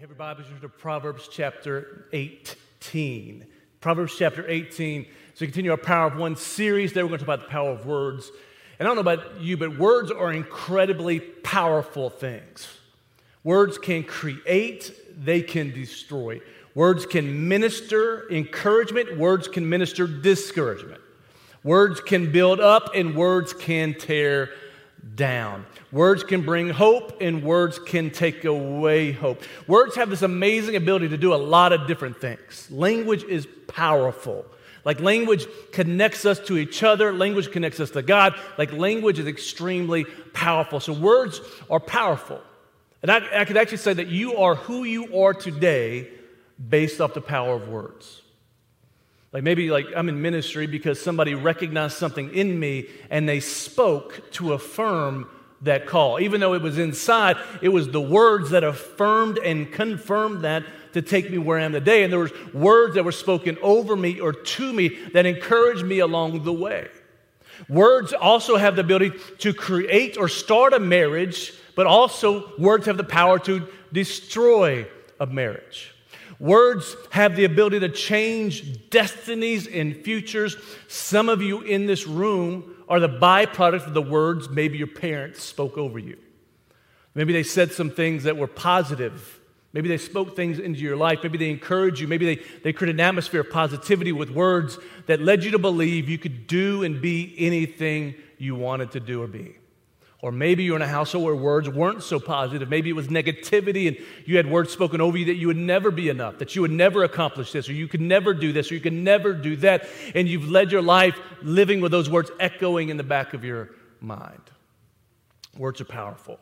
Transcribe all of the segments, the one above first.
you have your Bibles, you to Proverbs chapter 18. Proverbs chapter 18. So we continue our Power of One series. There we're going to talk about the power of words. And I don't know about you, but words are incredibly powerful things. Words can create, they can destroy. Words can minister encouragement, words can minister discouragement. Words can build up, and words can tear down. Words can bring hope and words can take away hope. Words have this amazing ability to do a lot of different things. Language is powerful. Like language connects us to each other, language connects us to God. Like language is extremely powerful. So words are powerful. And I, I could actually say that you are who you are today based off the power of words. Like maybe like I'm in ministry because somebody recognized something in me and they spoke to affirm that call. Even though it was inside, it was the words that affirmed and confirmed that to take me where I am today. And there was words that were spoken over me or to me that encouraged me along the way. Words also have the ability to create or start a marriage, but also words have the power to destroy a marriage. Words have the ability to change destinies and futures. Some of you in this room are the byproduct of the words maybe your parents spoke over you. Maybe they said some things that were positive. Maybe they spoke things into your life. Maybe they encouraged you. Maybe they, they created an atmosphere of positivity with words that led you to believe you could do and be anything you wanted to do or be. Or maybe you're in a household where words weren't so positive. Maybe it was negativity and you had words spoken over you that you would never be enough, that you would never accomplish this, or you could never do this, or you could never do that. And you've led your life living with those words echoing in the back of your mind. Words are powerful.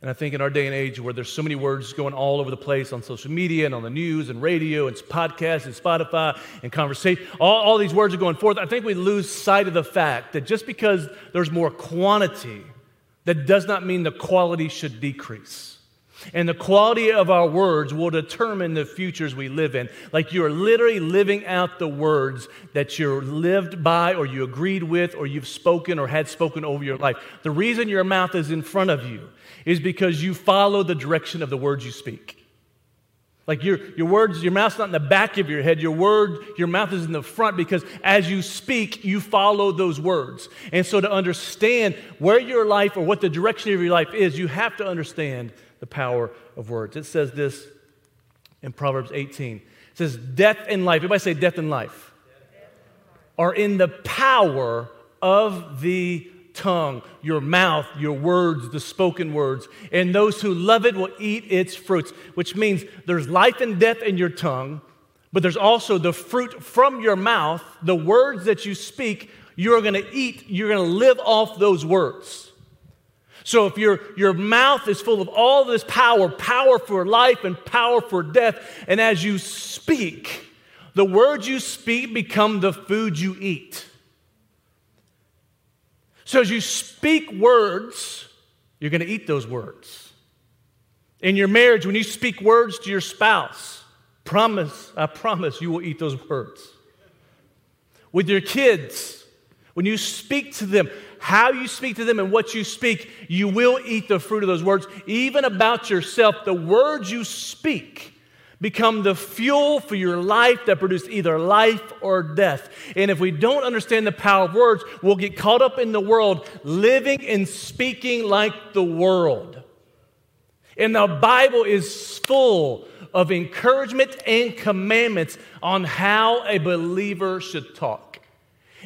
And I think in our day and age where there's so many words going all over the place on social media and on the news and radio and podcasts and Spotify and conversation, all, all these words are going forth. I think we lose sight of the fact that just because there's more quantity, that does not mean the quality should decrease. And the quality of our words will determine the futures we live in. Like you are literally living out the words that you're lived by, or you agreed with, or you've spoken or had spoken over your life. The reason your mouth is in front of you is because you follow the direction of the words you speak. Like your, your words, your mouth's not in the back of your head. Your word, your mouth is in the front because as you speak, you follow those words. And so to understand where your life or what the direction of your life is, you have to understand the power of words. It says this in Proverbs 18. It says, Death and life, everybody say death and life, are in the power of the tongue, your mouth, your words, the spoken words. And those who love it will eat its fruits, which means there's life and death in your tongue, but there's also the fruit from your mouth, the words that you speak, you're going to eat, you're going to live off those words. So if your, your mouth is full of all this power, power for life and power for death, and as you speak, the words you speak become the food you eat. So as you speak words, you're going to eat those words. In your marriage, when you speak words to your spouse, promise, I promise you will eat those words. With your kids, when you speak to them, how you speak to them and what you speak, you will eat the fruit of those words. Even about yourself, the words you speak become the fuel for your life that produce either life or death. And if we don't understand the power of words, we'll get caught up in the world, living and speaking like the world. And the Bible is full of encouragement and commandments on how a believer should talk.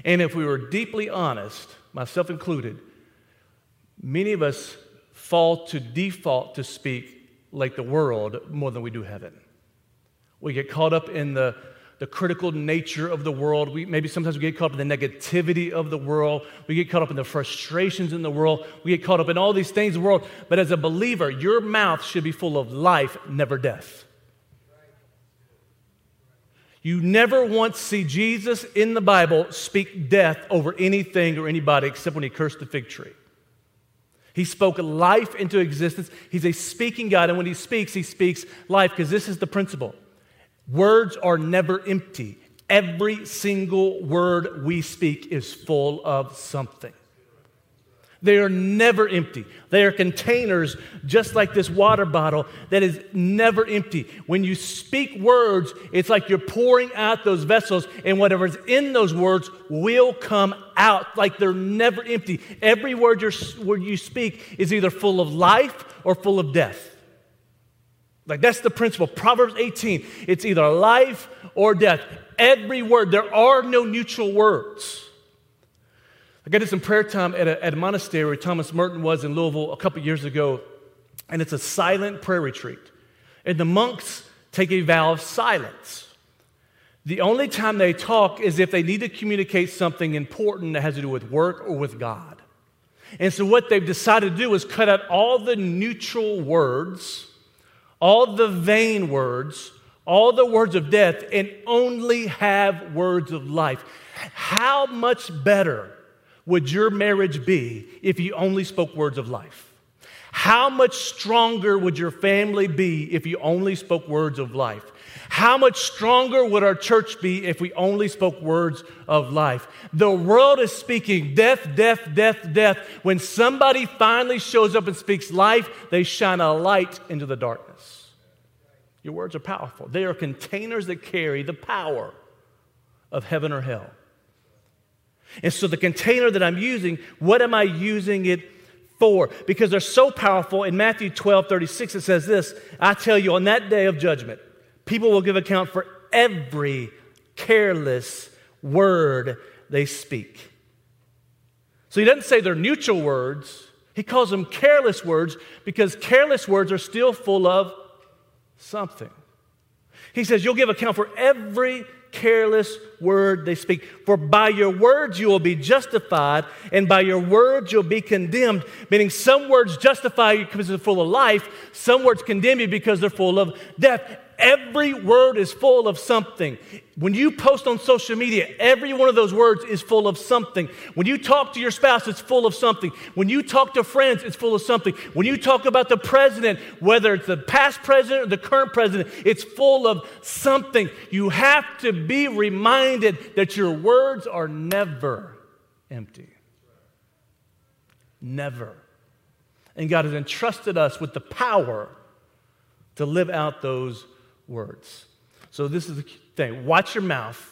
And if we were deeply honest, myself included, many of us fall to default to speak like the world more than we do heaven. We get caught up in the, the critical nature of the world. We, maybe sometimes we get caught up in the negativity of the world. We get caught up in the frustrations in the world. We get caught up in all these things in the world. But as a believer, your mouth should be full of life, never death. You never once see Jesus in the Bible speak death over anything or anybody except when he cursed the fig tree. He spoke life into existence. He's a speaking God, and when he speaks, he speaks life because this is the principle. Words are never empty. Every single word we speak is full of something. They are never empty. They are containers just like this water bottle that is never empty. When you speak words, it's like you're pouring out those vessels, and whatever's in those words will come out. Like they're never empty. Every word, word you speak is either full of life or full of death. Like that's the principle. Proverbs 18, it's either life or death. Every word, there are no neutral words. I got this in prayer time at a, at a monastery where Thomas Merton was in Louisville a couple years ago, and it's a silent prayer retreat. And the monks take a vow of silence. The only time they talk is if they need to communicate something important that has to do with work or with God. And so, what they've decided to do is cut out all the neutral words, all the vain words, all the words of death, and only have words of life. How much better would your marriage be if you only spoke words of life? How much stronger would your family be if you only spoke words of life? How much stronger would our church be if we only spoke words of life? The world is speaking death, death, death, death. When somebody finally shows up and speaks life, they shine a light into the darkness. Your words are powerful. They are containers that carry the power of heaven or hell. And so, the container that I'm using, what am I using it for? Because they're so powerful. In Matthew 12 36, it says this I tell you, on that day of judgment, people will give account for every careless word they speak. So, he doesn't say they're neutral words, he calls them careless words because careless words are still full of something. He says, You'll give account for every careless word they speak. For by your words you will be justified, and by your words you'll be condemned. Meaning, some words justify you because they're full of life, some words condemn you because they're full of death. Every word is full of something. When you post on social media, every one of those words is full of something. When you talk to your spouse, it's full of something. When you talk to friends, it's full of something. When you talk about the president, whether it's the past president or the current president, it's full of something. You have to be reminded that your words are never empty. Never. And God has entrusted us with the power to live out those words. So, this is the thing watch your mouth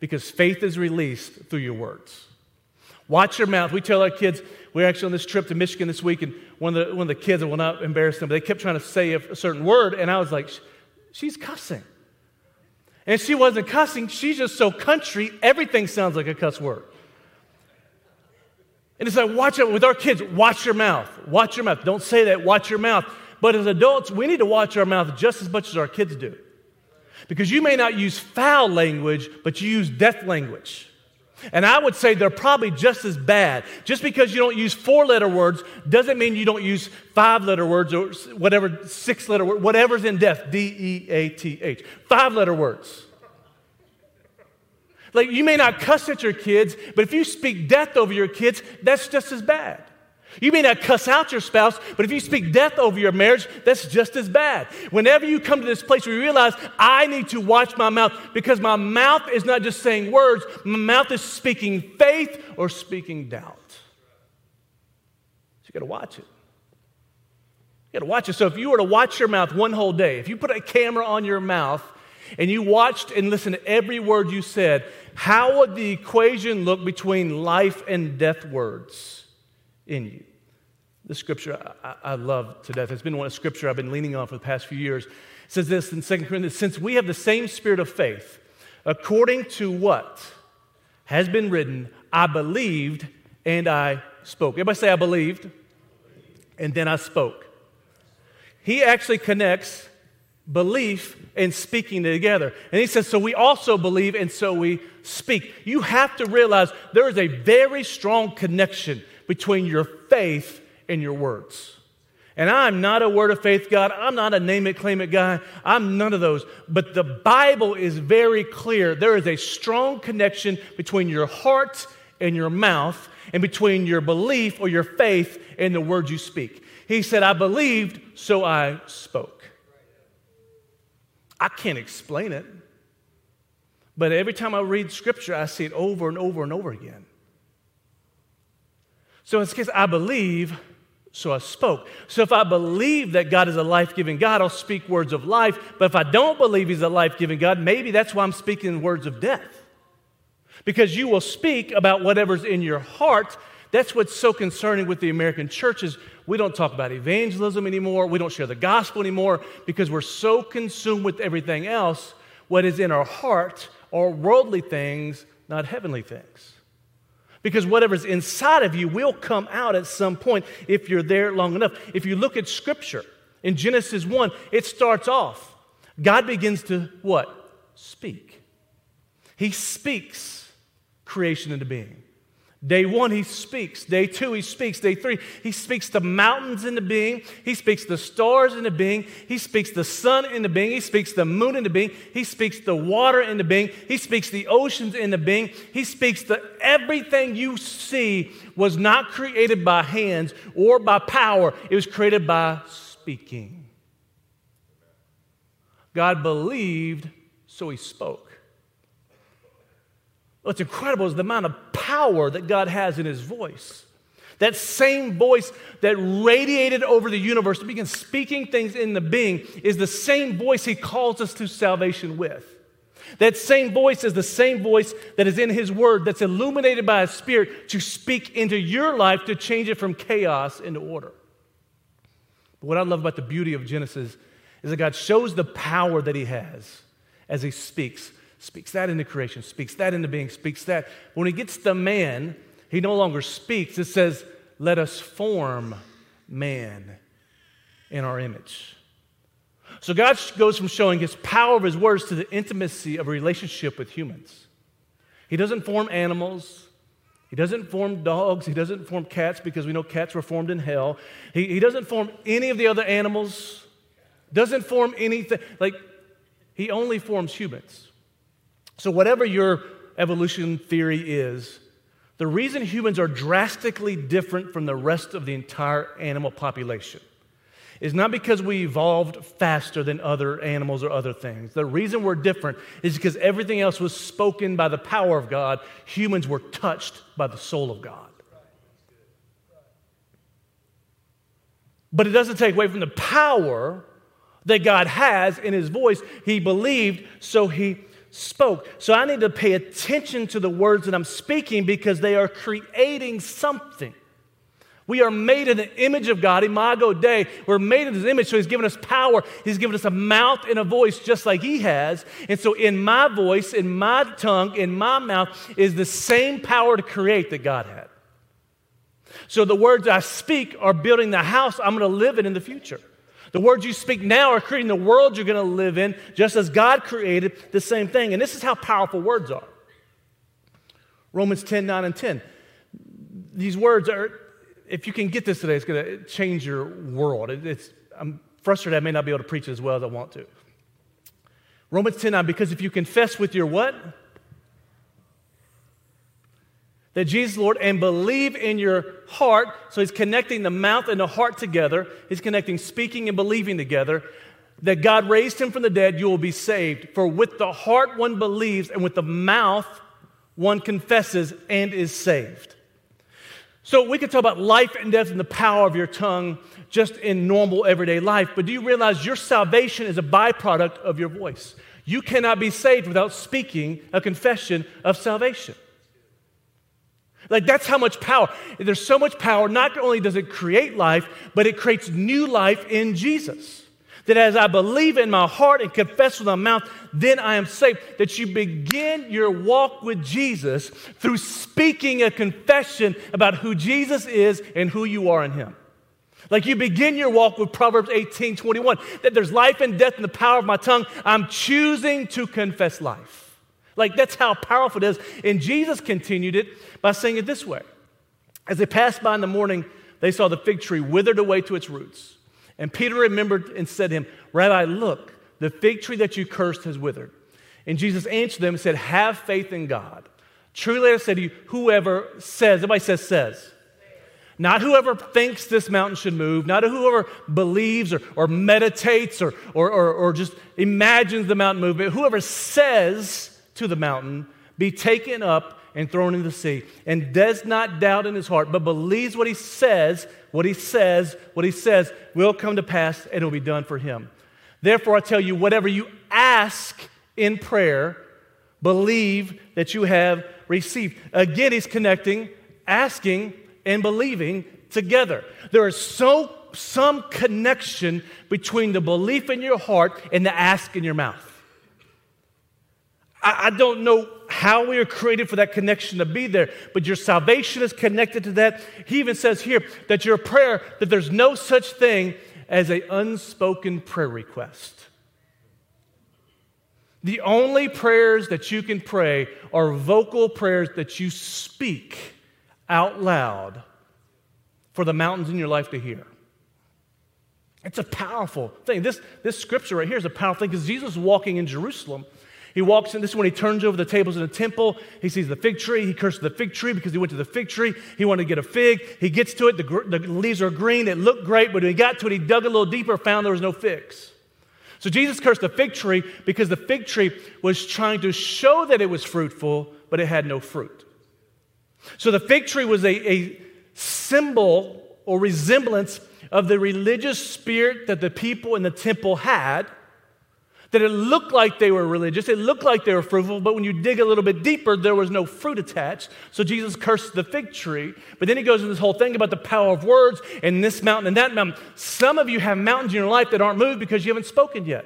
because faith is released through your words. Watch your mouth. We tell our kids, we are actually on this trip to Michigan this week, and one of the, one of the kids, I will not embarrass them, but they kept trying to say a, a certain word, and I was like, she's cussing. And she wasn't cussing, she's just so country, everything sounds like a cuss word. And it's like, watch it with our kids, watch your mouth. Watch your mouth. Don't say that, watch your mouth. But as adults, we need to watch our mouth just as much as our kids do. Because you may not use foul language, but you use death language. And I would say they're probably just as bad. Just because you don't use four letter words doesn't mean you don't use five letter words or whatever, six letter word, whatever's in death, D E A T H. Five letter words. Like you may not cuss at your kids, but if you speak death over your kids, that's just as bad. You may not cuss out your spouse, but if you speak death over your marriage, that's just as bad. Whenever you come to this place where you realize, I need to watch my mouth because my mouth is not just saying words, my mouth is speaking faith or speaking doubt. So you got to watch it. You got to watch it. So if you were to watch your mouth one whole day, if you put a camera on your mouth and you watched and listened to every word you said, how would the equation look between life and death words? In you. The scripture I, I love to death. It's been one of scripture I've been leaning on for the past few years. It says this in 2 Corinthians since we have the same spirit of faith, according to what has been written, I believed and I spoke. Everybody say, I believed and then I spoke. He actually connects belief and speaking together. And he says, So we also believe and so we speak. You have to realize there is a very strong connection between your faith and your words. And I'm not a word of faith God. I'm not a name it, claim it guy. I'm none of those. But the Bible is very clear. There is a strong connection between your heart and your mouth, and between your belief or your faith and the words you speak. He said, I believed, so I spoke. I can't explain it. But every time I read scripture, I see it over and over and over again. So in this case, I believe, so I spoke. So if I believe that God is a life giving God, I'll speak words of life. But if I don't believe He's a life giving God, maybe that's why I'm speaking words of death. Because you will speak about whatever's in your heart. That's what's so concerning with the American churches. We don't talk about evangelism anymore. We don't share the gospel anymore because we're so consumed with everything else. What is in our heart are worldly things, not heavenly things. Because whatever's inside of you will come out at some point if you're there long enough. If you look at Scripture in Genesis 1, it starts off. God begins to what? Speak. He speaks creation into being. Day one, he speaks. Day two, he speaks. Day three, he speaks the mountains into being. He speaks the stars into being. He speaks the sun into being. He speaks the moon into being. He speaks the water into being. He speaks the oceans into being. He speaks the everything you see was not created by hands or by power, it was created by speaking. God believed, so he spoke. What's incredible is the amount of power that God has in his voice. That same voice that radiated over the universe and began speaking things into being is the same voice he calls us to salvation with. That same voice is the same voice that is in his word, that's illuminated by his spirit to speak into your life to change it from chaos into order. But what I love about the beauty of Genesis is that God shows the power that he has as he speaks speaks that into creation, speaks that into being, speaks that. When he gets the man, he no longer speaks. It says, Let us form man in our image. So God goes from showing his power of his words to the intimacy of a relationship with humans. He doesn't form animals. He doesn't form dogs. He doesn't form cats because we know cats were formed in hell. He, he doesn't form any of the other animals. Doesn't form anything. Like, he only forms humans. So, whatever your evolution theory is, the reason humans are drastically different from the rest of the entire animal population is not because we evolved faster than other animals or other things. The reason we're different is because everything else was spoken by the power of God. Humans were touched by the soul of God. But it doesn't take away from the power that God has in his voice. He believed, so he spoke. So I need to pay attention to the words that I'm speaking because they are creating something. We are made in the image of God, Imago Dei. We're made in His image, so He's given us power. He's given us a mouth and a voice just like He has. And so, in my voice, in my tongue, in my mouth, is the same power to create that God had. So, the words I speak are building the house I'm going to live in in the future. The words you speak now are creating the world you're going to live in, just as God created the same thing. And this is how powerful words are. Romans 10, 9, and 10. These words are, if you can get this today, it's going to change your world. It's, I'm frustrated I may not be able to preach it as well as I want to. Romans 10, 9, because if you confess with your what? That Jesus Lord and believe in your heart. So he's connecting the mouth and the heart together. He's connecting speaking and believing together. That God raised him from the dead, you will be saved. For with the heart one believes, and with the mouth one confesses and is saved. So we could talk about life and death and the power of your tongue just in normal everyday life, but do you realize your salvation is a byproduct of your voice? You cannot be saved without speaking a confession of salvation. Like, that's how much power. There's so much power. Not only does it create life, but it creates new life in Jesus. That as I believe in my heart and confess with my mouth, then I am saved. That you begin your walk with Jesus through speaking a confession about who Jesus is and who you are in Him. Like you begin your walk with Proverbs 18 21, that there's life and death in the power of my tongue. I'm choosing to confess life. Like that's how powerful it is. And Jesus continued it by saying it this way As they passed by in the morning, they saw the fig tree withered away to its roots. And Peter remembered and said to him, Rabbi, look, the fig tree that you cursed has withered. And Jesus answered them and said, Have faith in God. Truly I say to you, whoever says, everybody says, says. Not whoever thinks this mountain should move, not whoever believes or, or meditates or, or, or, or just imagines the mountain movement, whoever says to the mountain, Be taken up and thrown into the sea, and does not doubt in his heart, but believes what he says, what he says, what he says will come to pass, and it will be done for him. Therefore, I tell you, whatever you ask in prayer, believe that you have received. Again, he's connecting asking and believing together. There is so some connection between the belief in your heart and the ask in your mouth. I, I don't know how we are created for that connection to be there, but your salvation is connected to that. He even says here that your prayer, that there's no such thing as an unspoken prayer request. The only prayers that you can pray are vocal prayers that you speak out loud for the mountains in your life to hear. It's a powerful thing. This, this scripture right here is a powerful thing because Jesus walking in Jerusalem. He walks in, this is when he turns over the tables in the temple. He sees the fig tree. He curses the fig tree because he went to the fig tree. He wanted to get a fig. He gets to it. The, the leaves are green. It looked great, but when he got to it, he dug a little deeper, found there was no figs. So Jesus cursed the fig tree because the fig tree was trying to show that it was fruitful, but it had no fruit. So the fig tree was a, a symbol or resemblance of the religious spirit that the people in the temple had. That it looked like they were religious, it looked like they were fruitful, but when you dig a little bit deeper, there was no fruit attached. So Jesus cursed the fig tree. But then he goes into this whole thing about the power of words and this mountain and that mountain. Some of you have mountains in your life that aren't moved because you haven't spoken yet.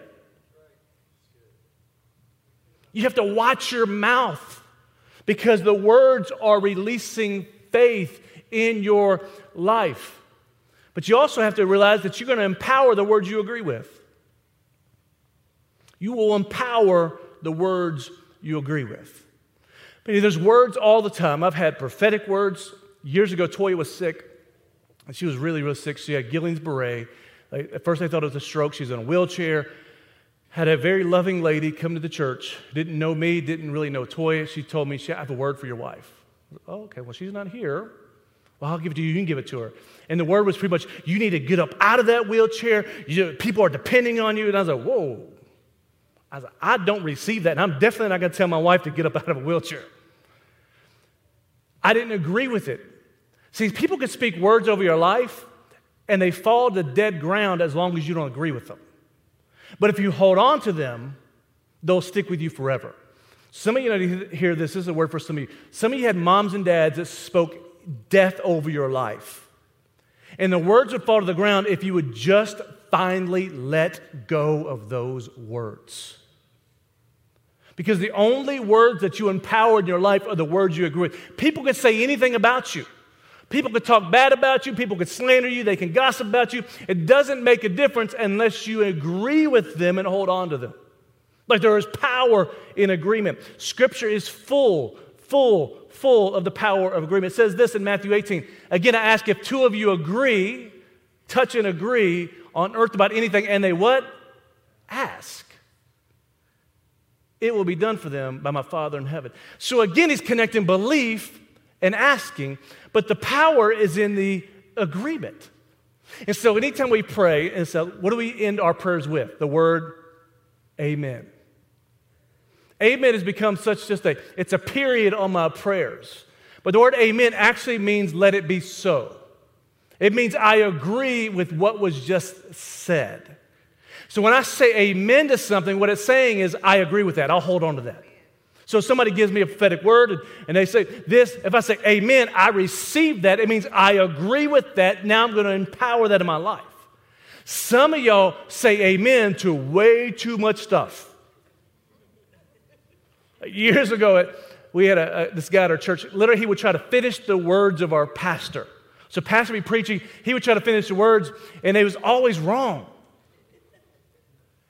You have to watch your mouth because the words are releasing faith in your life. But you also have to realize that you're going to empower the words you agree with. You will empower the words you agree with. There's words all the time. I've had prophetic words. Years ago, Toya was sick, and she was really, really sick. She had Guillain-Barré. Like, at first, they thought it was a stroke. She's in a wheelchair had a very loving lady come to the church, didn't know me, didn't really know Toya. She told me, she, I have a word for your wife. Oh, okay, well, she's not here. Well, I'll give it to you. You can give it to her. And the word was pretty much, you need to get up out of that wheelchair. You, people are depending on you. And I was like, whoa. I was like, I don't receive that. And I'm definitely not going to tell my wife to get up out of a wheelchair. I didn't agree with it. See, people can speak words over your life and they fall to dead ground as long as you don't agree with them. But if you hold on to them, they'll stick with you forever. Some of you hear this. This is a word for some of you. Some of you had moms and dads that spoke death over your life. And the words would fall to the ground if you would just finally let go of those words. Because the only words that you empower in your life are the words you agree with. People can say anything about you. People could talk bad about you, people could slander you, they can gossip about you. It doesn't make a difference unless you agree with them and hold on to them. Like there is power in agreement. Scripture is full, full, full of the power of agreement. It says this in Matthew 18. Again, I ask if two of you agree, touch and agree on earth about anything, and they what? Ask. It will be done for them by my Father in heaven. So again, he's connecting belief and asking, but the power is in the agreement. And so anytime we pray, and so what do we end our prayers with? The word amen. Amen has become such just a, it's a period on my prayers. But the word amen actually means let it be so. It means I agree with what was just said. So when I say amen to something, what it's saying is I agree with that. I'll hold on to that. So somebody gives me a prophetic word and, and they say this, if I say amen, I receive that. It means I agree with that. Now I'm going to empower that in my life. Some of y'all say amen to way too much stuff. Years ago, at, we had a, a, this guy at our church. Literally, he would try to finish the words of our pastor. So, pastor would be preaching, he would try to finish the words, and it was always wrong.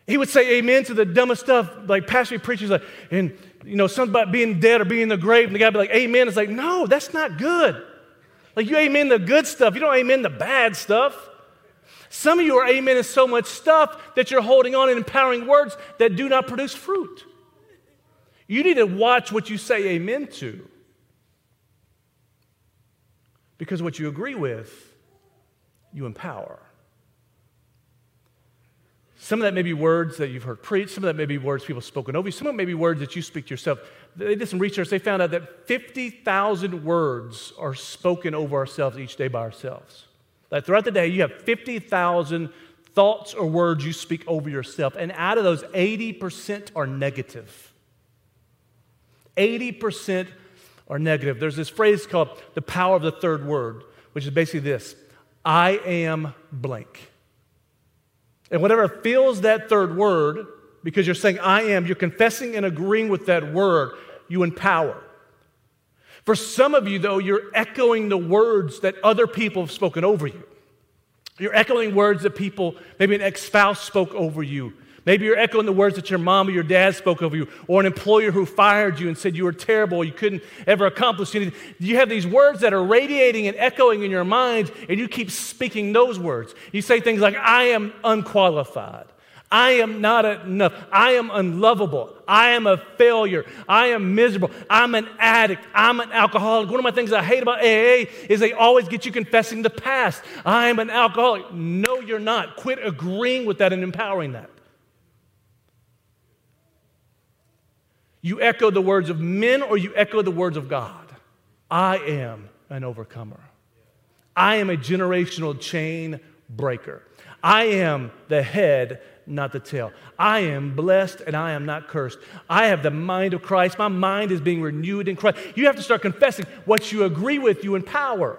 He would say amen to the dumbest stuff, like pastor be preaching like, and you know, something about being dead or being in the grave, and the guy would be like, Amen. It's like, no, that's not good. Like, you amen the good stuff, you don't amen the bad stuff. Some of you are amening so much stuff that you're holding on and empowering words that do not produce fruit. You need to watch what you say amen to. Because what you agree with, you empower. Some of that may be words that you've heard preached. Some of that may be words people have spoken over you. Some of it may be words that you speak to yourself. They did some research. They found out that 50,000 words are spoken over ourselves each day by ourselves. That throughout the day, you have 50,000 thoughts or words you speak over yourself. And out of those, 80% are negative. 80% are negative. There's this phrase called the power of the third word, which is basically this I am blank. And whatever fills that third word, because you're saying I am, you're confessing and agreeing with that word, you empower. For some of you, though, you're echoing the words that other people have spoken over you. You're echoing words that people, maybe an ex spouse spoke over you. Maybe you're echoing the words that your mom or your dad spoke over you, or an employer who fired you and said you were terrible, you couldn't ever accomplish anything. You have these words that are radiating and echoing in your mind, and you keep speaking those words. You say things like, I am unqualified. I am not enough. I am unlovable. I am a failure. I am miserable. I'm an addict. I'm an alcoholic. One of my things I hate about AA is they always get you confessing the past. I am an alcoholic. No, you're not. Quit agreeing with that and empowering that. You echo the words of men or you echo the words of God. I am an overcomer. I am a generational chain breaker. I am the head, not the tail. I am blessed and I am not cursed. I have the mind of Christ. My mind is being renewed in Christ. You have to start confessing what you agree with, you empower.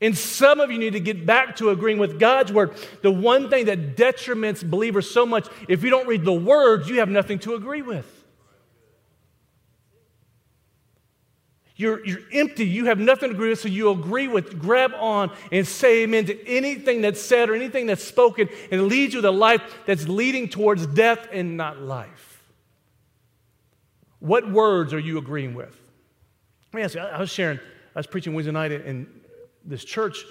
And some of you need to get back to agreeing with God's word. The one thing that detriments believers so much, if you don't read the words, you have nothing to agree with. You're, you're empty. You have nothing to agree with, so you agree with, grab on, and say amen to anything that's said or anything that's spoken, and leads you to life that's leading towards death and not life. What words are you agreeing with? Let me ask you, I was sharing, I was preaching Wednesday night in this church.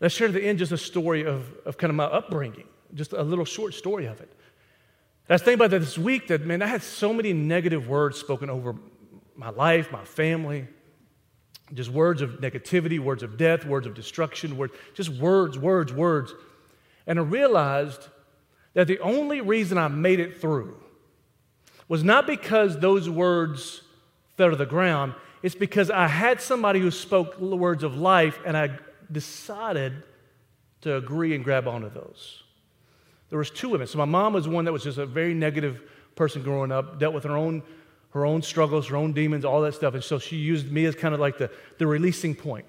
And I shared at the end just a story of, of kind of my upbringing, just a little short story of it. And I was thinking about that this week that, man, I had so many negative words spoken over my life, my family, just words of negativity, words of death, words of destruction, words, just words, words, words. And I realized that the only reason I made it through was not because those words fell to the ground, it's because I had somebody who spoke words of life and I decided to agree and grab onto those. There was two women. So my mom was one that was just a very negative person growing up, dealt with her own her own struggles, her own demons, all that stuff. And so she used me as kind of like the, the releasing point.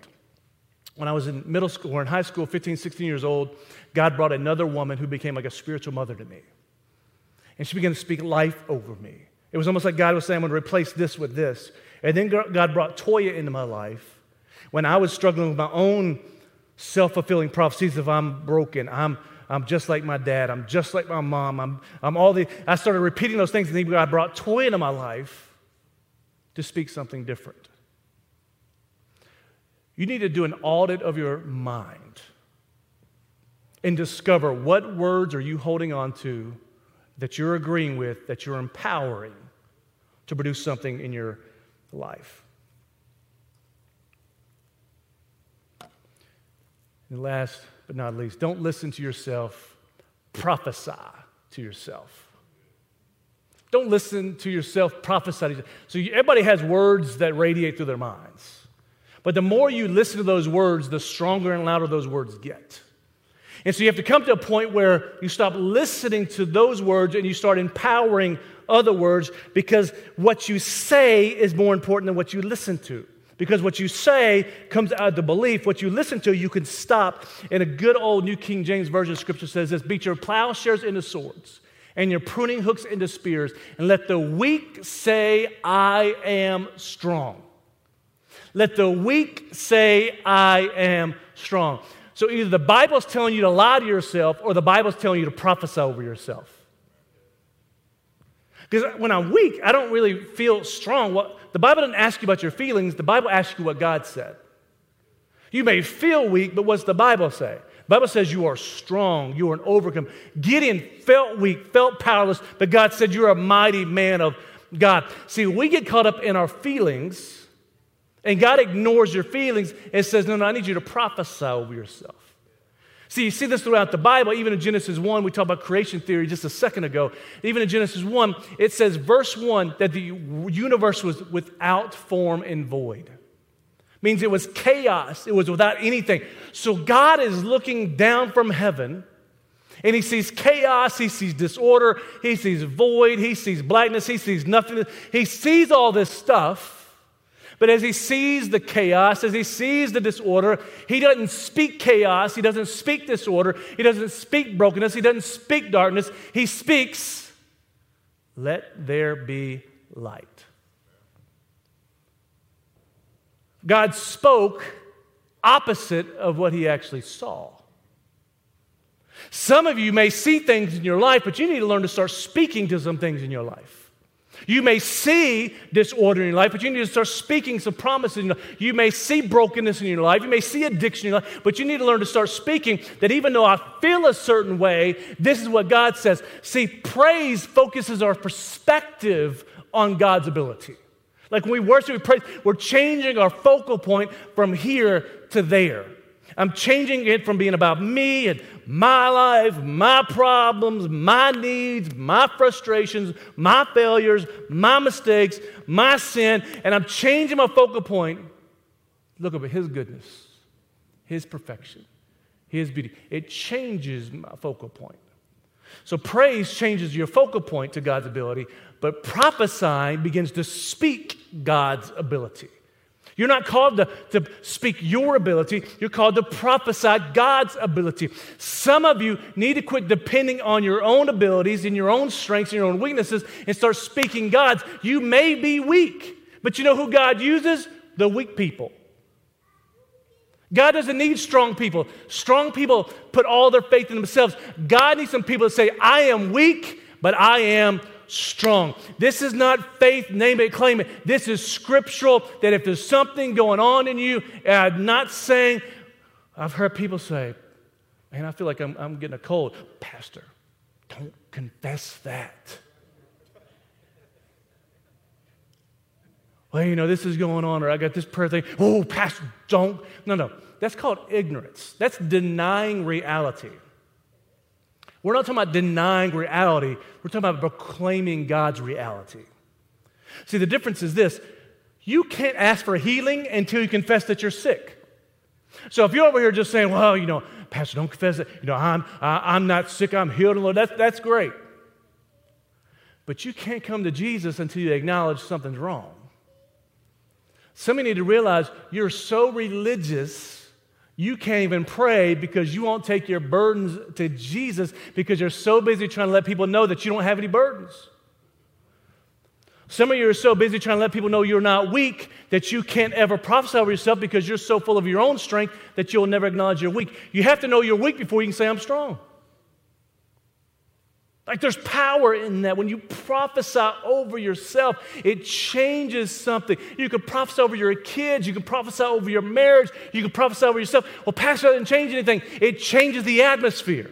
When I was in middle school or in high school, 15, 16 years old, God brought another woman who became like a spiritual mother to me. And she began to speak life over me. It was almost like God was saying, I'm going to replace this with this. And then God brought Toya into my life when I was struggling with my own self fulfilling prophecies of I'm broken, I'm, I'm just like my dad. I'm just like my mom. I'm, I'm all the, I started repeating those things, and God brought Toya into my life to speak something different. You need to do an audit of your mind and discover what words are you holding on to that you're agreeing with, that you're empowering to produce something in your life. And last but not least, don't listen to yourself, prophesy to yourself. Don't listen to yourself, prophesy. So everybody has words that radiate through their minds. But the more you listen to those words, the stronger and louder those words get. And so you have to come to a point where you stop listening to those words and you start empowering other words because what you say is more important than what you listen to. Because what you say comes out of the belief. What you listen to, you can stop. And a good old New King James Version of Scripture says this Beat your plowshares into swords and your pruning hooks into spears, and let the weak say, I am strong. Let the weak say, I am strong. So either the Bible's telling you to lie to yourself or the Bible's telling you to prophesy over yourself. Because when I'm weak, I don't really feel strong. The Bible doesn't ask you about your feelings, the Bible asks you what God said. You may feel weak, but what's the Bible say? The Bible says you are strong, you are an overcome. Gideon felt weak, felt powerless, but God said you're a mighty man of God. See, we get caught up in our feelings, and God ignores your feelings and says, No, no, I need you to prophesy over yourself. See, you see this throughout the Bible. Even in Genesis 1, we talked about creation theory just a second ago. Even in Genesis 1, it says, verse 1, that the universe was without form and void. Means it was chaos, it was without anything. So God is looking down from heaven and he sees chaos, he sees disorder, he sees void, he sees blackness, he sees nothingness. He sees all this stuff. But as he sees the chaos, as he sees the disorder, he doesn't speak chaos, he doesn't speak disorder, he doesn't speak brokenness, he doesn't speak darkness. He speaks, let there be light. God spoke opposite of what he actually saw. Some of you may see things in your life, but you need to learn to start speaking to some things in your life. You may see disorder in your life, but you need to start speaking some promises. You may see brokenness in your life. You may see addiction in your life, but you need to learn to start speaking that even though I feel a certain way, this is what God says. See, praise focuses our perspective on God's ability. Like when we worship, we praise, we're changing our focal point from here to there. I'm changing it from being about me and my life, my problems, my needs, my frustrations, my failures, my mistakes, my sin, and I'm changing my focal point. Look up at His goodness, His perfection, His beauty. It changes my focal point. So praise changes your focal point to God's ability, but prophesying begins to speak God's ability. You're not called to, to speak your ability, you're called to prophesy God's ability. Some of you need to quit depending on your own abilities and your own strengths and your own weaknesses and start speaking God's. You may be weak, but you know who God uses? The weak people. God doesn't need strong people. Strong people put all their faith in themselves. God needs some people to say, I am weak, but I am strong. This is not faith, name it, claim it. This is scriptural that if there's something going on in you, I'm not saying, I've heard people say, man, I feel like I'm, I'm getting a cold. Pastor, don't confess that. Well, you know, this is going on, or I got this prayer thing. Oh, Pastor, don't. No, no. That's called ignorance. That's denying reality. We're not talking about denying reality, we're talking about proclaiming God's reality. See, the difference is this you can't ask for healing until you confess that you're sick. So if you're over here just saying, well, you know, Pastor, don't confess it. You know, I'm, I, am not sick, I'm healed, Lord, that's, that's great. But you can't come to Jesus until you acknowledge something's wrong. Some of you need to realize you're so religious you can't even pray because you won't take your burdens to Jesus because you're so busy trying to let people know that you don't have any burdens. Some of you are so busy trying to let people know you're not weak that you can't ever prophesy over yourself because you're so full of your own strength that you'll never acknowledge you're weak. You have to know you're weak before you can say, I'm strong. Like there's power in that. When you prophesy over yourself, it changes something. You can prophesy over your kids, you can prophesy over your marriage, you can prophesy over yourself. Well, Pastor doesn't change anything, it changes the atmosphere.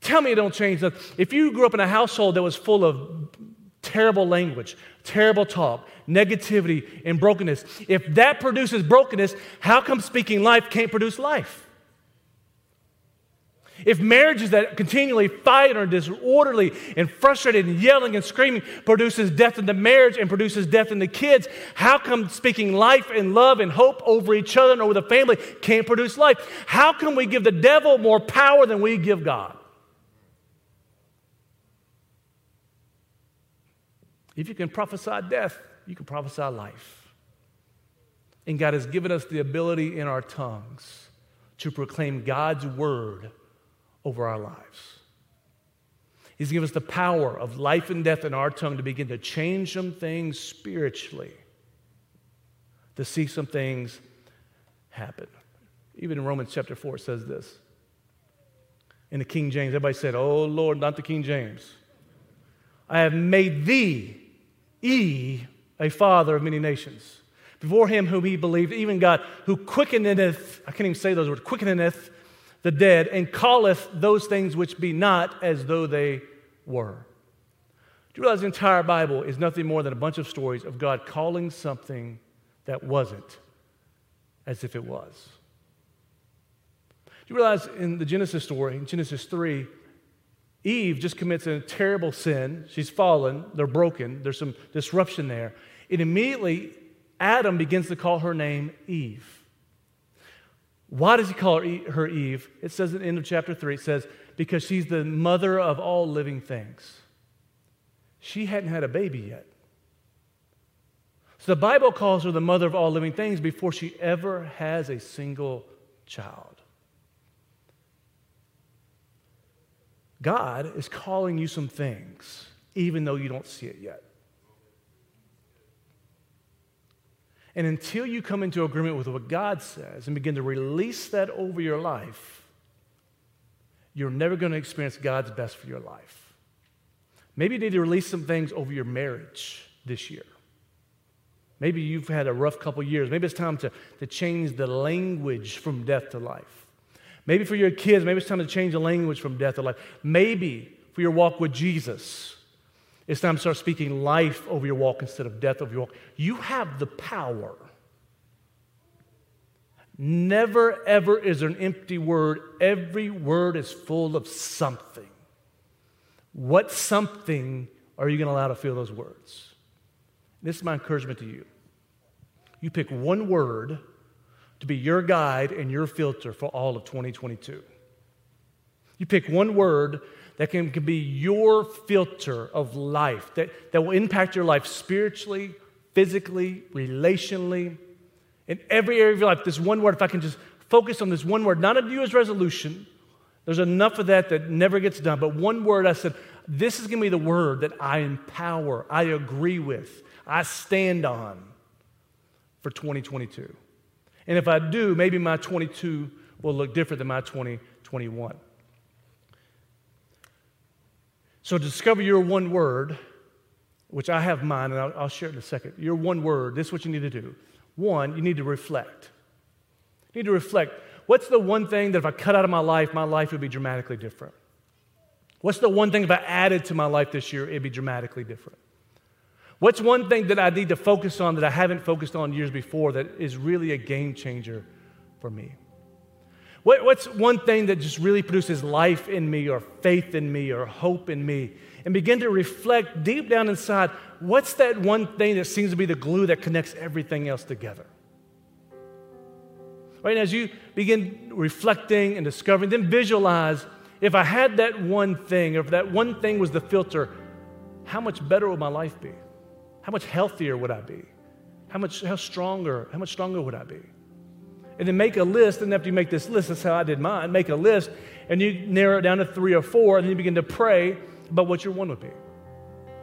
Tell me it don't change that. If you grew up in a household that was full of terrible language, terrible talk, negativity, and brokenness, if that produces brokenness, how come speaking life can't produce life? If marriages that continually fight are disorderly and frustrated and yelling and screaming produces death in the marriage and produces death in the kids, how come speaking life and love and hope over each other and over the family can't produce life? How can we give the devil more power than we give God? If you can prophesy death, you can prophesy life. And God has given us the ability in our tongues to proclaim God's word over our lives. He's given us the power of life and death in our tongue to begin to change some things spiritually, to see some things happen. Even in Romans chapter 4, it says this. In the King James, everybody said, Oh Lord, not the King James. I have made thee, E, a father of many nations. Before him whom he believed, even God, who quickeneth, I can't even say those words, quickeneth the dead, and calleth those things which be not as though they were. Do you realize the entire Bible is nothing more than a bunch of stories of God calling something that wasn't as if it was? Do you realize in the Genesis story, in Genesis 3, Eve just commits a terrible sin. She's fallen, they're broken, there's some disruption there. And immediately, Adam begins to call her name Eve. Why does he call her Eve? It says at the end of chapter 3, it says, because she's the mother of all living things. She hadn't had a baby yet. So the Bible calls her the mother of all living things before she ever has a single child. God is calling you some things, even though you don't see it yet. And until you come into agreement with what God says and begin to release that over your life, you're never going to experience God's best for your life. Maybe you need to release some things over your marriage this year. Maybe you've had a rough couple years. Maybe it's time to, to change the language from death to life. Maybe for your kids, maybe it's time to change the language from death to life. Maybe for your walk with Jesus, it's time to start speaking life over your walk instead of death over your walk. You have the power. Never, ever is an empty word. Every word is full of something. What something are you going to allow to fill those words? This is my encouragement to you. You pick one word to be your guide and your filter for all of 2022. You pick one word that can, can be your filter of life, that, that will impact your life spiritually, physically, relationally, in every area of your life. This one word, if I can just focus on this one word, not a New Year's resolution, there's enough of that that never gets done, but one word I said, this is going to be the word that I empower, I agree with, I stand on for 2022. And if I do, maybe my 22 will look different than my 2021. So discover your one word, which I have mine, and I'll, I'll share it in a second. Your one word, this is what you need to do. One, you need to reflect. You need to reflect. What's the one thing that if I cut out of my life, my life would be dramatically different? What's the one thing if I added to my life this year, it'd be dramatically different? What's one thing that I need to focus on that I haven't focused on years before that is really a game changer for me? What, what's one thing that just really produces life in me or faith in me or hope in me? And begin to reflect deep down inside what's that one thing that seems to be the glue that connects everything else together? Right? As you begin reflecting and discovering, then visualize if I had that one thing, or if that one thing was the filter, how much better would my life be? How much healthier would I be? How much how stronger, how much stronger would I be? And then make a list, and after you make this list, that's how I did mine. Make a list, and you narrow it down to three or four, and then you begin to pray about what your one would be.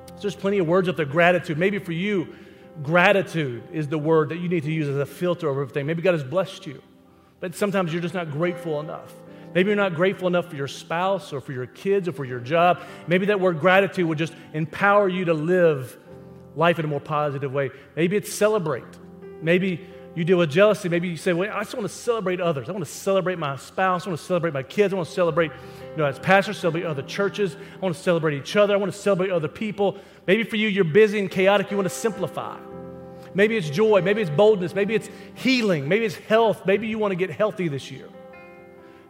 So there's plenty of words up there. Gratitude. Maybe for you, gratitude is the word that you need to use as a filter over everything. Maybe God has blessed you, but sometimes you're just not grateful enough. Maybe you're not grateful enough for your spouse or for your kids or for your job. Maybe that word gratitude would just empower you to live life in a more positive way. Maybe it's celebrate. Maybe you deal with jealousy. Maybe you say, well, I just want to celebrate others. I want to celebrate my spouse. I want to celebrate my kids. I want to celebrate, you know, as pastors, celebrate other churches. I want to celebrate each other. I want to celebrate other people. Maybe for you, you're busy and chaotic. You want to simplify. Maybe it's joy. Maybe it's boldness. Maybe it's healing. Maybe it's health. Maybe you want to get healthy this year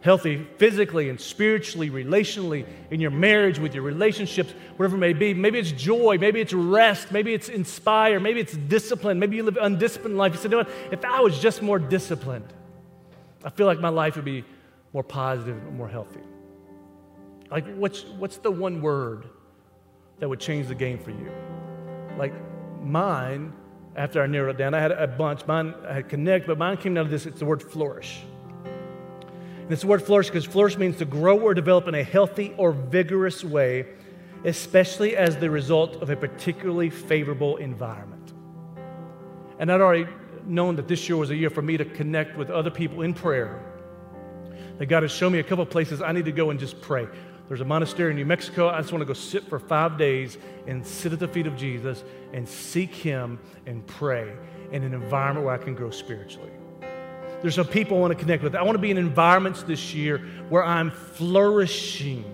healthy physically and spiritually, relationally, in your marriage, with your relationships, whatever it may be. Maybe it's joy, maybe it's rest, maybe it's inspire, maybe it's discipline, maybe you live an undisciplined life. You said, you know what? If I was just more disciplined, I feel like my life would be more positive and more healthy. Like, what's, what's the one word that would change the game for you? Like, mine, after I narrowed it down, I had a bunch. Mine I had connect, but mine came down to this it's the word flourish. And the word flourish because flourish means to grow or develop in a healthy or vigorous way, especially as the result of a particularly favorable environment. And I'd already known that this year was a year for me to connect with other people in prayer. That God has shown me a couple places I need to go and just pray. There's a monastery in New Mexico. I just want to go sit for five days and sit at the feet of Jesus and seek Him and pray in an environment where I can grow spiritually. There's some people I want to connect with. I want to be in environments this year where I'm flourishing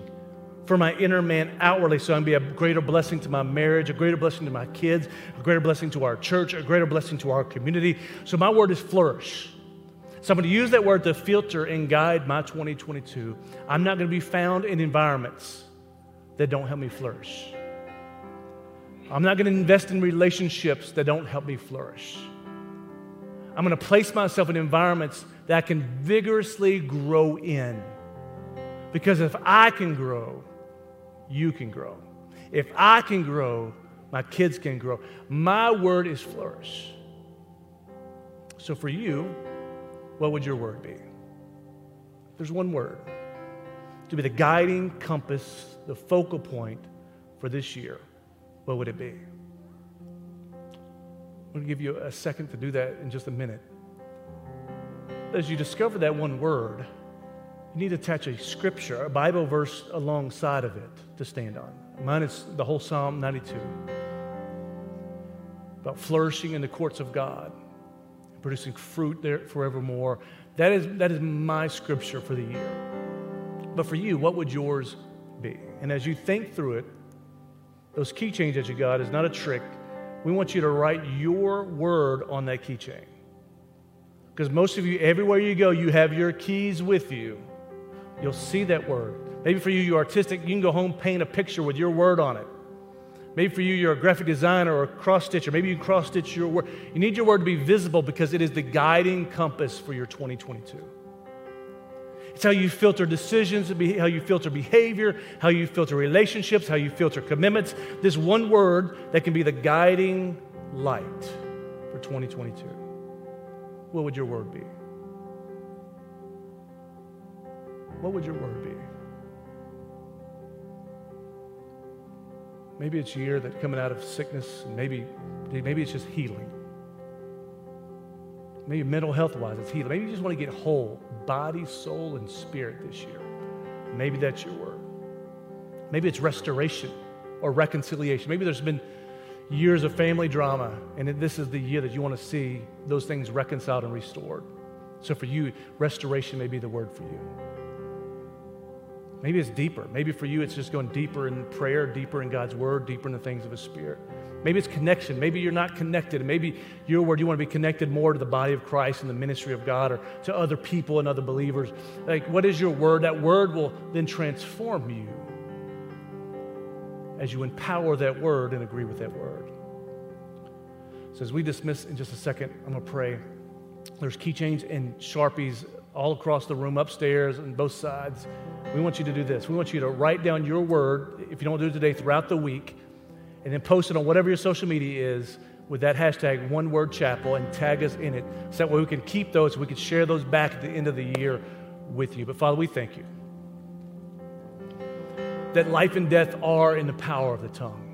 for my inner man outwardly so I can be a greater blessing to my marriage, a greater blessing to my kids, a greater blessing to our church, a greater blessing to our community. So my word is flourish. So I'm going to use that word to filter and guide my 2022. I'm not going to be found in environments that don't help me flourish. I'm not going to invest in relationships that don't help me flourish. I'm going to place myself in environments that I can vigorously grow in. Because if I can grow, you can grow. If I can grow, my kids can grow. My word is flourish. So for you, what would your word be? There's one word to be the guiding compass, the focal point for this year. What would it be? I'm going to give you a second to do that in just a minute. As you discover that one word, you need to attach a scripture, a Bible verse alongside of it to stand on. Mine is the whole Psalm 92 about flourishing in the courts of God, producing fruit there forevermore. That is, that is my scripture for the year. But for you, what would yours be? And as you think through it, those keychains that you got is not a trick. We want you to write your word on that keychain. Because most of you, everywhere you go, you have your keys with you. You'll see that word. Maybe for you, you're artistic, you can go home, paint a picture with your word on it. Maybe for you, you're a graphic designer or a cross stitcher. Maybe you cross stitch your word. You need your word to be visible because it is the guiding compass for your 2022. It's how you filter decisions, how you filter behavior, how you filter relationships, how you filter commitments. This one word that can be the guiding light for 2022. What would your word be? What would your word be? Maybe it's a year that coming out of sickness, and maybe, maybe it's just healing. Maybe mental health wise, it's healing. Maybe you just want to get whole, body, soul, and spirit this year. Maybe that's your word. Maybe it's restoration or reconciliation. Maybe there's been years of family drama, and this is the year that you want to see those things reconciled and restored. So for you, restoration may be the word for you. Maybe it's deeper. Maybe for you, it's just going deeper in prayer, deeper in God's word, deeper in the things of His Spirit. Maybe it's connection. Maybe you're not connected. Maybe your word, you want to be connected more to the body of Christ and the ministry of God or to other people and other believers. Like, what is your word? That word will then transform you as you empower that word and agree with that word. So, as we dismiss in just a second, I'm going to pray. There's keychains and sharpies all across the room, upstairs, and both sides. We want you to do this. We want you to write down your word, if you don't do it today, throughout the week, and then post it on whatever your social media is with that hashtag one word chapel and tag us in it so that way we can keep those, we can share those back at the end of the year with you. But Father, we thank you that life and death are in the power of the tongue.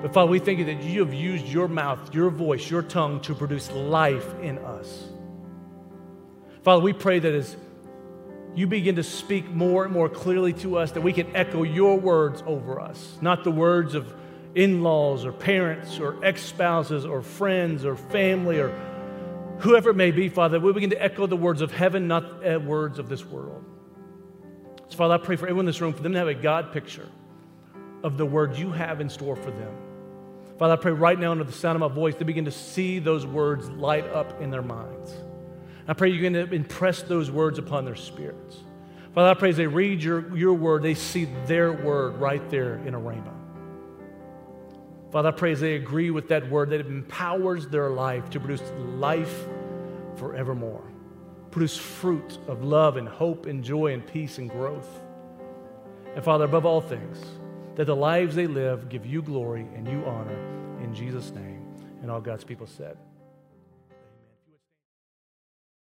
But Father, we thank you that you have used your mouth, your voice, your tongue to produce life in us. Father, we pray that as you begin to speak more and more clearly to us, that we can echo your words over us, not the words of in laws or parents or ex spouses or friends or family or whoever it may be, Father, we begin to echo the words of heaven, not the words of this world. So, Father, I pray for everyone in this room, for them to have a God picture of the word you have in store for them. Father, I pray right now under the sound of my voice, they begin to see those words light up in their minds. I pray you're going to impress those words upon their spirits. Father, I pray as they read your, your word, they see their word right there in a rhema. Father, I pray as they agree with that word that it empowers their life to produce life forevermore, produce fruit of love and hope and joy and peace and growth. And Father, above all things, that the lives they live give you glory and you honor in Jesus' name. And all God's people said.